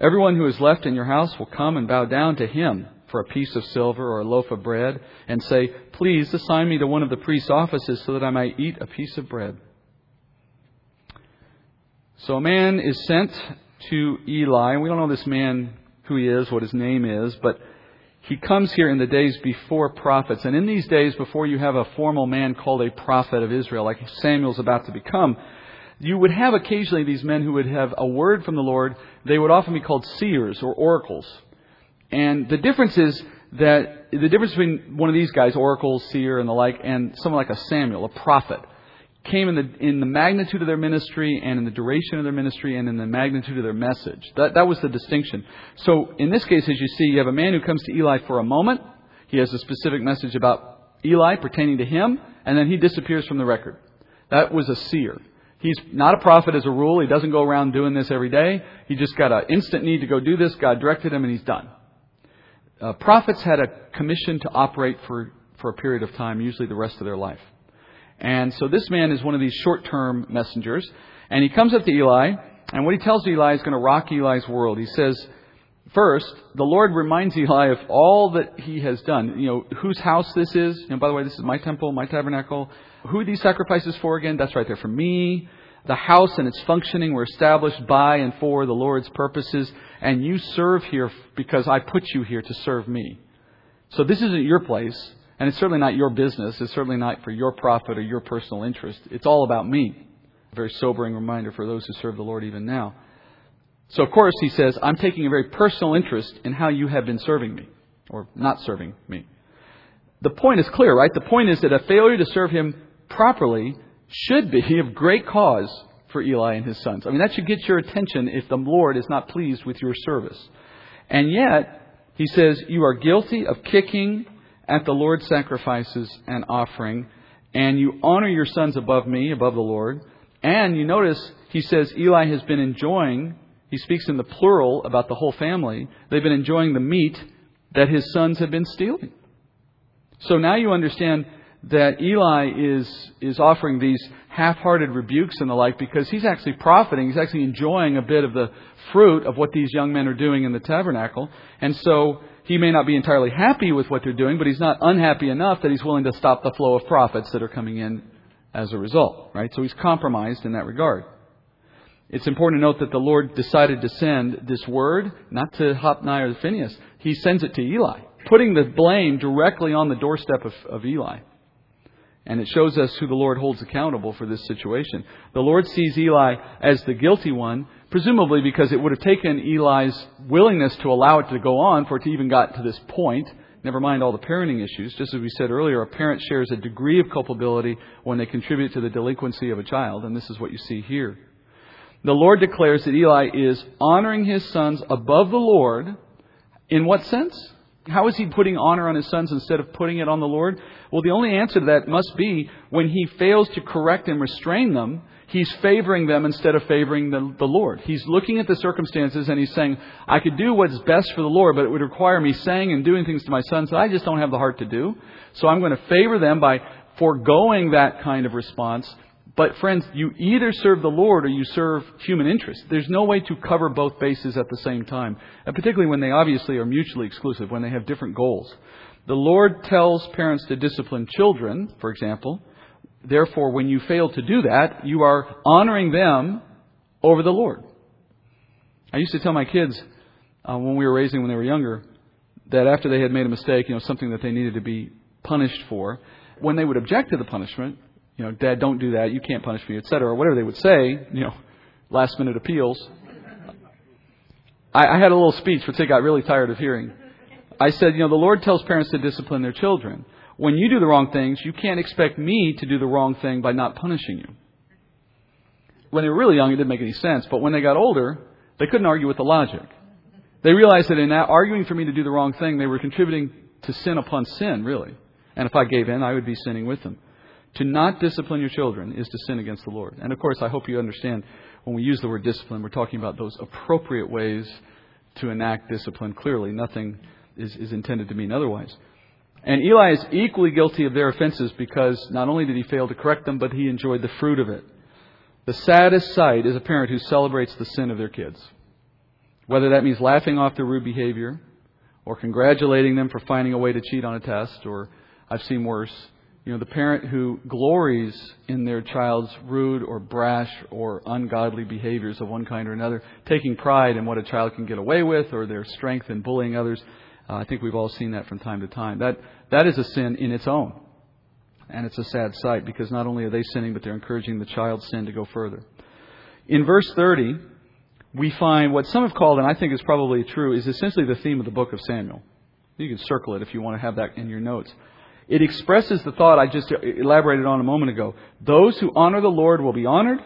Everyone who is left in your house will come and bow down to him for a piece of silver or a loaf of bread and say, Please assign me to one of the priest's offices so that I may eat a piece of bread. So a man is sent to Eli, and we don't know this man who he is, what his name is, but he comes here in the days before prophets. And in these days, before you have a formal man called a prophet of Israel, like Samuel's about to become, you would have occasionally these men who would have a word from the Lord. They would often be called seers or oracles. And the difference is that the difference between one of these guys, oracle, seer, and the like, and someone like a Samuel, a prophet, came in the, in the magnitude of their ministry and in the duration of their ministry and in the magnitude of their message. That, that was the distinction. So in this case, as you see, you have a man who comes to Eli for a moment. He has a specific message about Eli pertaining to him, and then he disappears from the record. That was a seer. He's not a prophet as a rule. He doesn't go around doing this every day. He just got an instant need to go do this. God directed him, and he's done. Uh, prophets had a commission to operate for, for a period of time, usually the rest of their life. And so this man is one of these short term messengers. And he comes up to Eli, and what he tells Eli is going to rock Eli's world. He says, First, the Lord reminds Eli of all that he has done. You know, whose house this is. You know, by the way, this is my temple, my tabernacle. Who are these sacrifices for again? That's right they're for me. The house and its functioning were established by and for the Lord's purposes, and you serve here because I put you here to serve me. So this isn't your place. And it's certainly not your business. It's certainly not for your profit or your personal interest. It's all about me. A very sobering reminder for those who serve the Lord even now. So, of course, he says, I'm taking a very personal interest in how you have been serving me, or not serving me. The point is clear, right? The point is that a failure to serve him properly should be of great cause for Eli and his sons. I mean, that should get your attention if the Lord is not pleased with your service. And yet, he says, you are guilty of kicking at the Lord's sacrifices and offering, and you honor your sons above me, above the Lord. And you notice he says Eli has been enjoying, he speaks in the plural about the whole family, they've been enjoying the meat that his sons have been stealing. So now you understand that Eli is, is offering these half hearted rebukes and the like because he's actually profiting. He's actually enjoying a bit of the fruit of what these young men are doing in the tabernacle. And so he may not be entirely happy with what they're doing, but he's not unhappy enough that he's willing to stop the flow of profits that are coming in as a result, right? So he's compromised in that regard. It's important to note that the Lord decided to send this word, not to Hophni or Phinehas. He sends it to Eli, putting the blame directly on the doorstep of, of Eli. And it shows us who the Lord holds accountable for this situation. The Lord sees Eli as the guilty one, presumably because it would have taken Eli's willingness to allow it to go on for it to even got to this point. Never mind all the parenting issues. Just as we said earlier, a parent shares a degree of culpability when they contribute to the delinquency of a child, and this is what you see here. The Lord declares that Eli is honoring his sons above the Lord. In what sense? How is he putting honor on his sons instead of putting it on the Lord? Well, the only answer to that must be when he fails to correct and restrain them, he's favoring them instead of favoring the, the Lord. He's looking at the circumstances and he's saying, I could do what's best for the Lord, but it would require me saying and doing things to my sons that I just don't have the heart to do. So I'm going to favor them by foregoing that kind of response but friends, you either serve the Lord or you serve human interest. There's no way to cover both bases at the same time, and particularly when they obviously are mutually exclusive, when they have different goals. The Lord tells parents to discipline children, for example. Therefore, when you fail to do that, you are honoring them over the Lord. I used to tell my kids uh, when we were raising when they were younger that after they had made a mistake, you know, something that they needed to be punished for, when they would object to the punishment, you know, Dad, don't do that. You can't punish me, etc., or whatever they would say, you know, last minute appeals. I, I had a little speech which they got really tired of hearing. I said, you know, the Lord tells parents to discipline their children. When you do the wrong things, you can't expect me to do the wrong thing by not punishing you. When they were really young, it didn't make any sense, but when they got older, they couldn't argue with the logic. They realized that in arguing for me to do the wrong thing, they were contributing to sin upon sin, really. And if I gave in, I would be sinning with them. To not discipline your children is to sin against the Lord. And of course, I hope you understand when we use the word discipline, we're talking about those appropriate ways to enact discipline. Clearly, nothing is, is intended to mean otherwise. And Eli is equally guilty of their offenses because not only did he fail to correct them, but he enjoyed the fruit of it. The saddest sight is a parent who celebrates the sin of their kids. Whether that means laughing off their rude behavior, or congratulating them for finding a way to cheat on a test, or I've seen worse, you know, the parent who glories in their child's rude or brash or ungodly behaviors of one kind or another, taking pride in what a child can get away with or their strength in bullying others. Uh, I think we've all seen that from time to time. That, that is a sin in its own. And it's a sad sight because not only are they sinning, but they're encouraging the child's sin to go further. In verse 30, we find what some have called, and I think is probably true, is essentially the theme of the book of Samuel. You can circle it if you want to have that in your notes. It expresses the thought I just elaborated on a moment ago. Those who honor the Lord will be honored.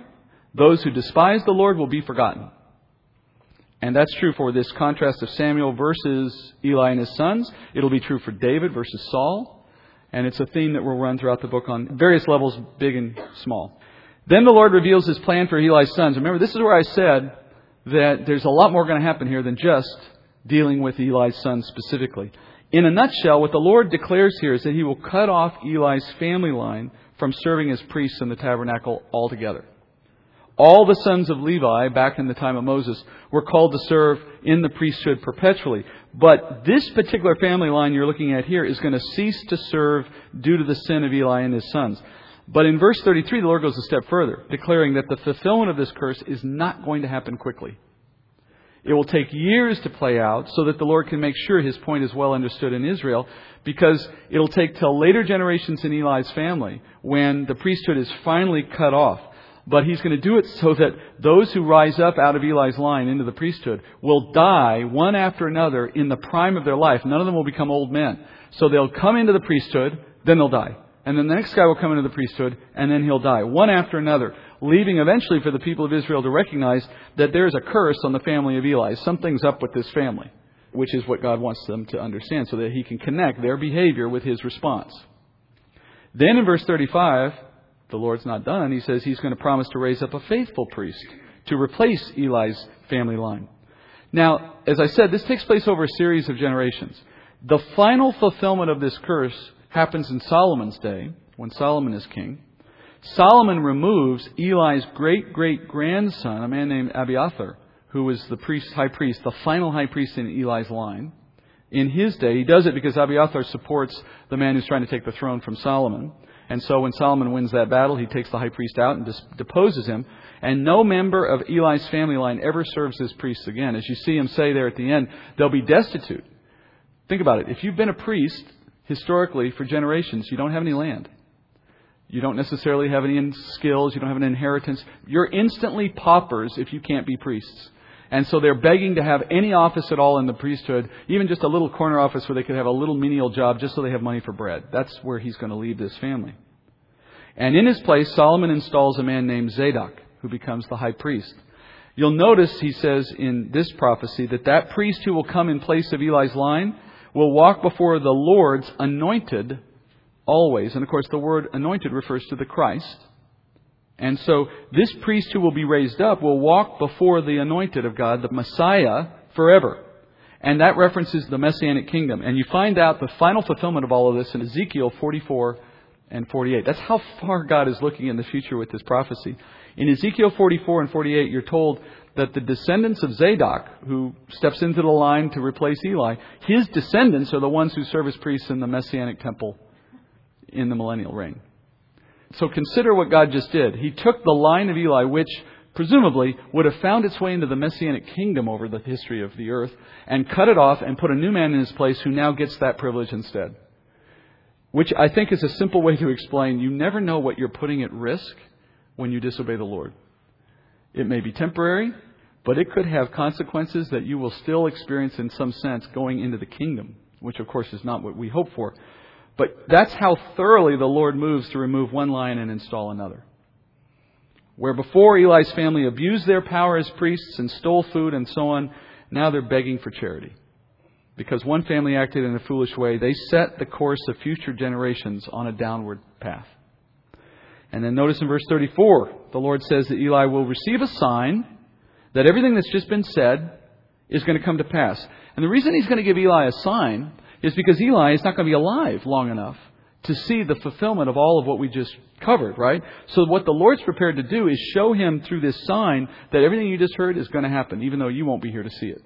Those who despise the Lord will be forgotten. And that's true for this contrast of Samuel versus Eli and his sons. It'll be true for David versus Saul. And it's a theme that will run throughout the book on various levels, big and small. Then the Lord reveals his plan for Eli's sons. Remember, this is where I said that there's a lot more going to happen here than just dealing with Eli's sons specifically. In a nutshell, what the Lord declares here is that he will cut off Eli's family line from serving as priests in the tabernacle altogether. All the sons of Levi, back in the time of Moses, were called to serve in the priesthood perpetually. But this particular family line you're looking at here is going to cease to serve due to the sin of Eli and his sons. But in verse 33, the Lord goes a step further, declaring that the fulfillment of this curse is not going to happen quickly. It will take years to play out so that the Lord can make sure his point is well understood in Israel because it'll take till later generations in Eli's family when the priesthood is finally cut off. But he's going to do it so that those who rise up out of Eli's line into the priesthood will die one after another in the prime of their life. None of them will become old men. So they'll come into the priesthood, then they'll die. And then the next guy will come into the priesthood, and then he'll die, one after another leaving eventually for the people of Israel to recognize that there is a curse on the family of Eli. Something's up with this family, which is what God wants them to understand so that He can connect their behavior with His response. Then in verse 35, the Lord's not done. He says He's going to promise to raise up a faithful priest to replace Eli's family line. Now, as I said, this takes place over a series of generations. The final fulfillment of this curse happens in Solomon's day, when Solomon is king. Solomon removes Eli's great great grandson, a man named Abiathar, who was the priest, high priest, the final high priest in Eli's line. In his day, he does it because Abiathar supports the man who's trying to take the throne from Solomon. And so when Solomon wins that battle, he takes the high priest out and deposes him. And no member of Eli's family line ever serves as priests again. As you see him say there at the end, they'll be destitute. Think about it. If you've been a priest, historically, for generations, you don't have any land. You don't necessarily have any skills. You don't have an inheritance. You're instantly paupers if you can't be priests. And so they're begging to have any office at all in the priesthood, even just a little corner office where they could have a little menial job just so they have money for bread. That's where he's going to leave this family. And in his place, Solomon installs a man named Zadok, who becomes the high priest. You'll notice, he says in this prophecy, that that priest who will come in place of Eli's line will walk before the Lord's anointed always. And of course, the word anointed refers to the Christ. And so, this priest who will be raised up will walk before the anointed of God, the Messiah, forever. And that references the Messianic kingdom. And you find out the final fulfillment of all of this in Ezekiel 44 and 48. That's how far God is looking in the future with this prophecy. In Ezekiel 44 and 48, you're told that the descendants of Zadok, who steps into the line to replace Eli, his descendants are the ones who serve as priests in the Messianic temple in the millennial reign. So consider what God just did. He took the line of Eli, which presumably would have found its way into the messianic kingdom over the history of the earth, and cut it off and put a new man in his place who now gets that privilege instead. Which I think is a simple way to explain you never know what you're putting at risk when you disobey the Lord. It may be temporary, but it could have consequences that you will still experience in some sense going into the kingdom, which of course is not what we hope for. But that's how thoroughly the Lord moves to remove one line and install another. Where before Eli's family abused their power as priests and stole food and so on, now they're begging for charity. Because one family acted in a foolish way, they set the course of future generations on a downward path. And then notice in verse 34, the Lord says that Eli will receive a sign that everything that's just been said is going to come to pass. And the reason he's going to give Eli a sign is because Eli is not going to be alive long enough to see the fulfillment of all of what we just covered, right? So what the Lord's prepared to do is show him through this sign that everything you just heard is going to happen, even though you won't be here to see it.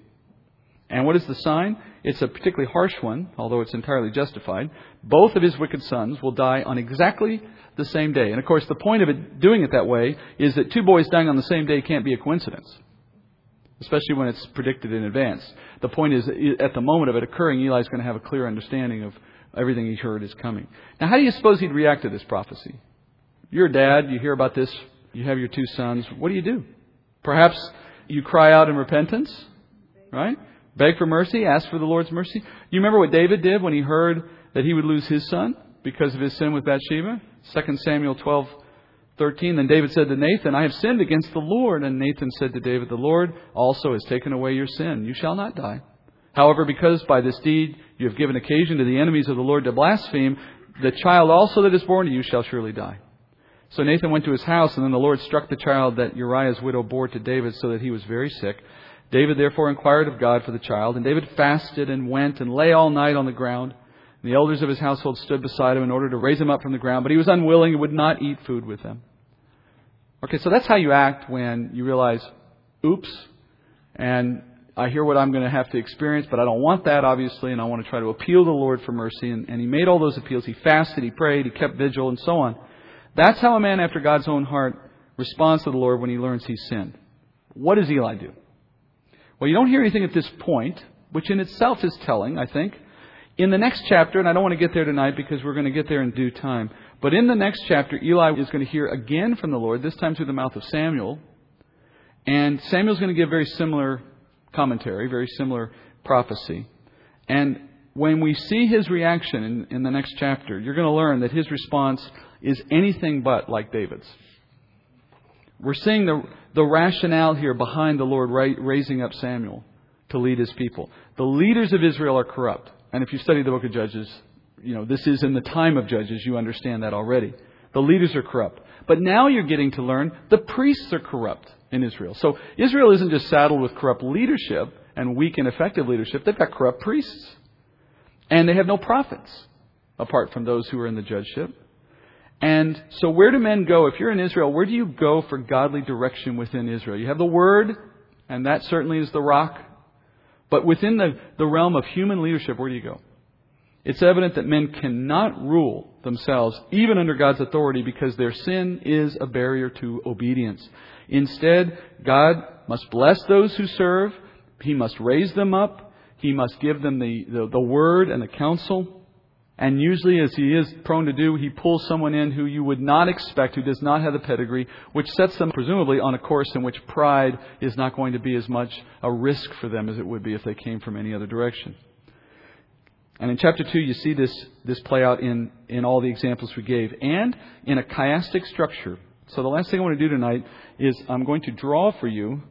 And what is the sign? It's a particularly harsh one, although it's entirely justified. Both of his wicked sons will die on exactly the same day. And of course, the point of it, doing it that way is that two boys dying on the same day can't be a coincidence especially when it's predicted in advance. The point is, at the moment of it occurring, Eli's going to have a clear understanding of everything he heard is coming. Now, how do you suppose he'd react to this prophecy? You're a dad, you hear about this, you have your two sons. What do you do? Perhaps you cry out in repentance, right? Beg for mercy, ask for the Lord's mercy. You remember what David did when he heard that he would lose his son because of his sin with Bathsheba? 2 Samuel 12 13, then David said to Nathan, I have sinned against the Lord. And Nathan said to David, The Lord also has taken away your sin. You shall not die. However, because by this deed you have given occasion to the enemies of the Lord to blaspheme, the child also that is born to you shall surely die. So Nathan went to his house, and then the Lord struck the child that Uriah's widow bore to David, so that he was very sick. David therefore inquired of God for the child, and David fasted and went and lay all night on the ground. The elders of his household stood beside him in order to raise him up from the ground, but he was unwilling and would not eat food with them. Okay, so that's how you act when you realize, oops, and I hear what I'm going to have to experience, but I don't want that, obviously, and I want to try to appeal to the Lord for mercy. And, and he made all those appeals. He fasted, he prayed, he kept vigil, and so on. That's how a man after God's own heart responds to the Lord when he learns he's sinned. What does Eli do? Well, you don't hear anything at this point, which in itself is telling, I think. In the next chapter, and I don't want to get there tonight because we're going to get there in due time, but in the next chapter, Eli is going to hear again from the Lord, this time through the mouth of Samuel. And Samuel's going to give very similar commentary, very similar prophecy. And when we see his reaction in, in the next chapter, you're going to learn that his response is anything but like David's. We're seeing the, the rationale here behind the Lord raising up Samuel to lead his people. The leaders of Israel are corrupt. And if you study the book of Judges, you know, this is in the time of Judges, you understand that already. The leaders are corrupt. But now you're getting to learn the priests are corrupt in Israel. So Israel isn't just saddled with corrupt leadership and weak and effective leadership, they've got corrupt priests. And they have no prophets apart from those who are in the judgeship. And so, where do men go? If you're in Israel, where do you go for godly direction within Israel? You have the Word, and that certainly is the rock but within the, the realm of human leadership, where do you go? It's evident that men cannot rule themselves, even under God's authority, because their sin is a barrier to obedience. Instead, God must bless those who serve. He must raise them up. He must give them the, the, the word and the counsel. And usually, as he is prone to do, he pulls someone in who you would not expect, who does not have the pedigree, which sets them presumably on a course in which pride is not going to be as much a risk for them as it would be if they came from any other direction. And in chapter 2, you see this, this play out in, in all the examples we gave, and in a chiastic structure. So the last thing I want to do tonight is I'm going to draw for you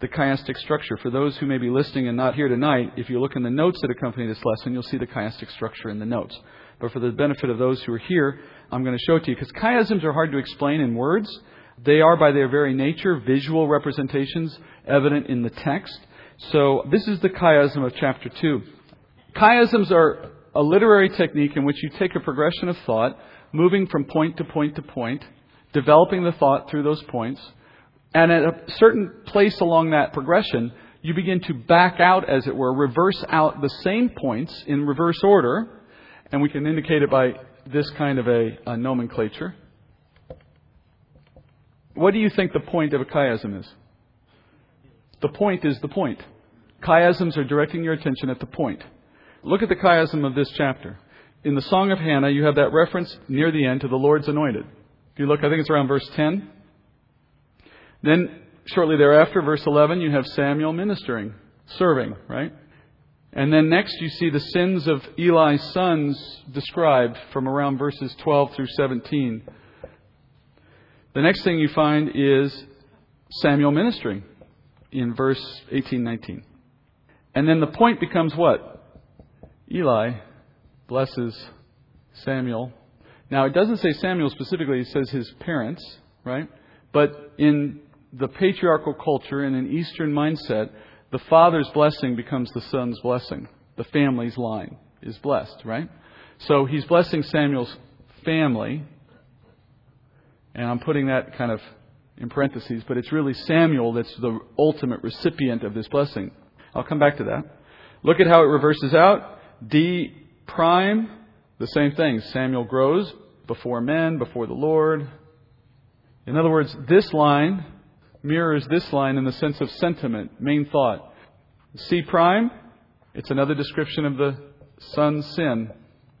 the chiastic structure. For those who may be listening and not here tonight, if you look in the notes that accompany this lesson, you'll see the chiastic structure in the notes. But for the benefit of those who are here, I'm going to show it to you because chiasms are hard to explain in words. They are, by their very nature, visual representations evident in the text. So this is the chiasm of chapter 2. Chiasms are a literary technique in which you take a progression of thought, moving from point to point to point, developing the thought through those points, and at a certain place along that progression, you begin to back out, as it were, reverse out the same points in reverse order, and we can indicate it by this kind of a, a nomenclature. What do you think the point of a chiasm is? The point is the point. Chiasms are directing your attention at the point. Look at the chiasm of this chapter. In the Song of Hannah, you have that reference near the end to the Lord's anointed. If you look, I think it's around verse 10. Then, shortly thereafter, verse 11, you have Samuel ministering, serving, right? And then next you see the sins of Eli's sons described from around verses 12 through 17. The next thing you find is Samuel ministering in verse 18, 19. And then the point becomes what? Eli blesses Samuel. Now, it doesn't say Samuel specifically, it says his parents, right? But in the patriarchal culture and an Eastern mindset, the father's blessing becomes the son's blessing. The family's line is blessed, right? So he's blessing Samuel's family, and I'm putting that kind of in parentheses, but it's really Samuel that's the ultimate recipient of this blessing. I'll come back to that. Look at how it reverses out. D prime, the same thing. Samuel grows before men, before the Lord. In other words, this line mirrors this line in the sense of sentiment, main thought. C prime, it's another description of the son's sin,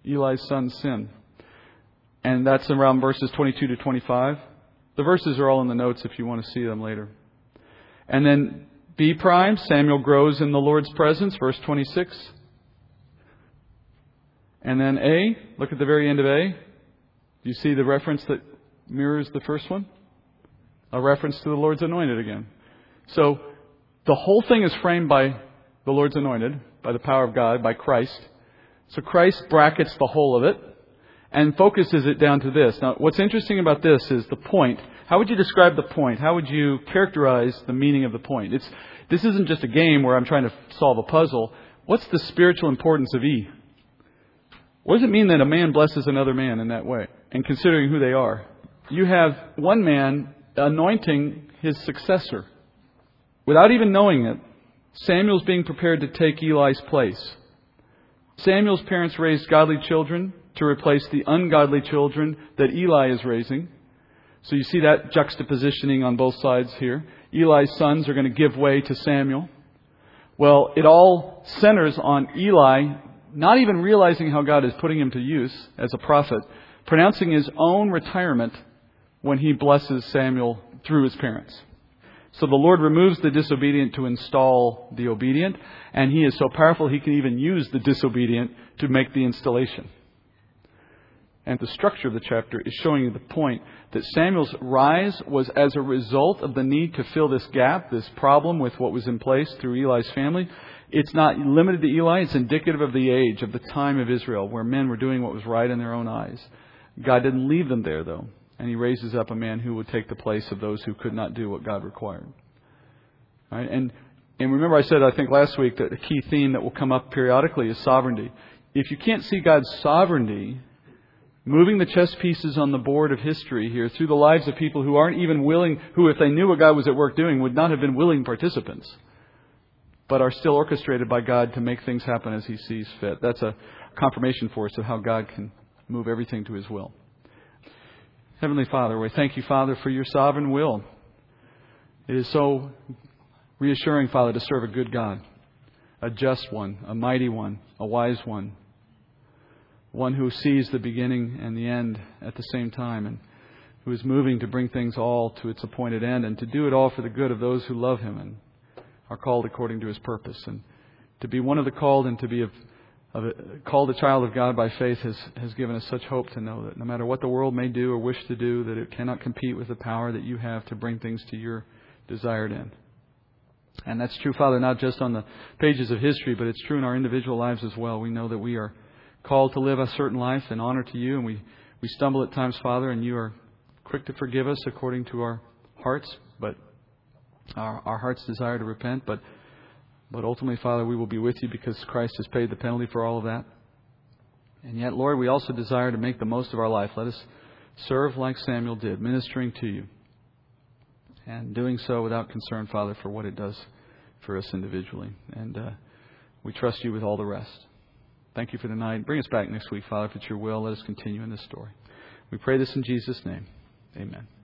Eli's son's sin. And that's around verses 22 to 25. The verses are all in the notes if you want to see them later. And then B prime, Samuel grows in the Lord's presence, verse 26. And then A, look at the very end of A. Do you see the reference that mirrors the first one? A reference to the Lord's anointed again. So the whole thing is framed by the Lord's anointed, by the power of God, by Christ. So Christ brackets the whole of it and focuses it down to this. Now, what's interesting about this is the point. How would you describe the point? How would you characterize the meaning of the point? It's, this isn't just a game where I'm trying to solve a puzzle. What's the spiritual importance of E? What does it mean that a man blesses another man in that way? And considering who they are, you have one man anointing his successor. Without even knowing it, Samuel's being prepared to take Eli's place. Samuel's parents raised godly children to replace the ungodly children that Eli is raising. So you see that juxtapositioning on both sides here. Eli's sons are going to give way to Samuel. Well, it all centers on Eli not even realizing how God is putting him to use as a prophet, pronouncing his own retirement when he blesses Samuel through his parents. So the Lord removes the disobedient to install the obedient, and he is so powerful he can even use the disobedient to make the installation. And the structure of the chapter is showing you the point that Samuel's rise was as a result of the need to fill this gap, this problem with what was in place through Eli's family. It's not limited to Eli, it's indicative of the age, of the time of Israel, where men were doing what was right in their own eyes. God didn't leave them there, though and he raises up a man who would take the place of those who could not do what God required. Right? And and remember I said I think last week that a key theme that will come up periodically is sovereignty. If you can't see God's sovereignty moving the chess pieces on the board of history here through the lives of people who aren't even willing, who if they knew what God was at work doing would not have been willing participants, but are still orchestrated by God to make things happen as He sees fit. That's a confirmation for us of how God can move everything to His will. Heavenly Father, we thank you, Father, for your sovereign will. It is so reassuring, Father, to serve a good God, a just one, a mighty one, a wise one, one who sees the beginning and the end at the same time, and who is moving to bring things all to its appointed end, and to do it all for the good of those who love Him and are called according to His purpose. And to be one of the called and to be of, a, called a child of God by faith has, has given us such hope to know that no matter what the world may do or wish to do, that it cannot compete with the power that you have to bring things to your desired end. And that's true, Father, not just on the pages of history, but it's true in our individual lives as well. We know that we are called to live a certain life in honor to you, and we, we stumble at times, Father, and you are quick to forgive us according to our hearts, but our, our hearts desire to repent. But, but ultimately, Father, we will be with you because Christ has paid the penalty for all of that. And yet, Lord, we also desire to make the most of our life. Let us serve like Samuel did, ministering to you and doing so without concern, Father, for what it does for us individually. And uh, we trust you with all the rest. Thank you for the night. Bring us back next week, Father, if it's your will. Let us continue in this story. We pray this in Jesus' name. Amen.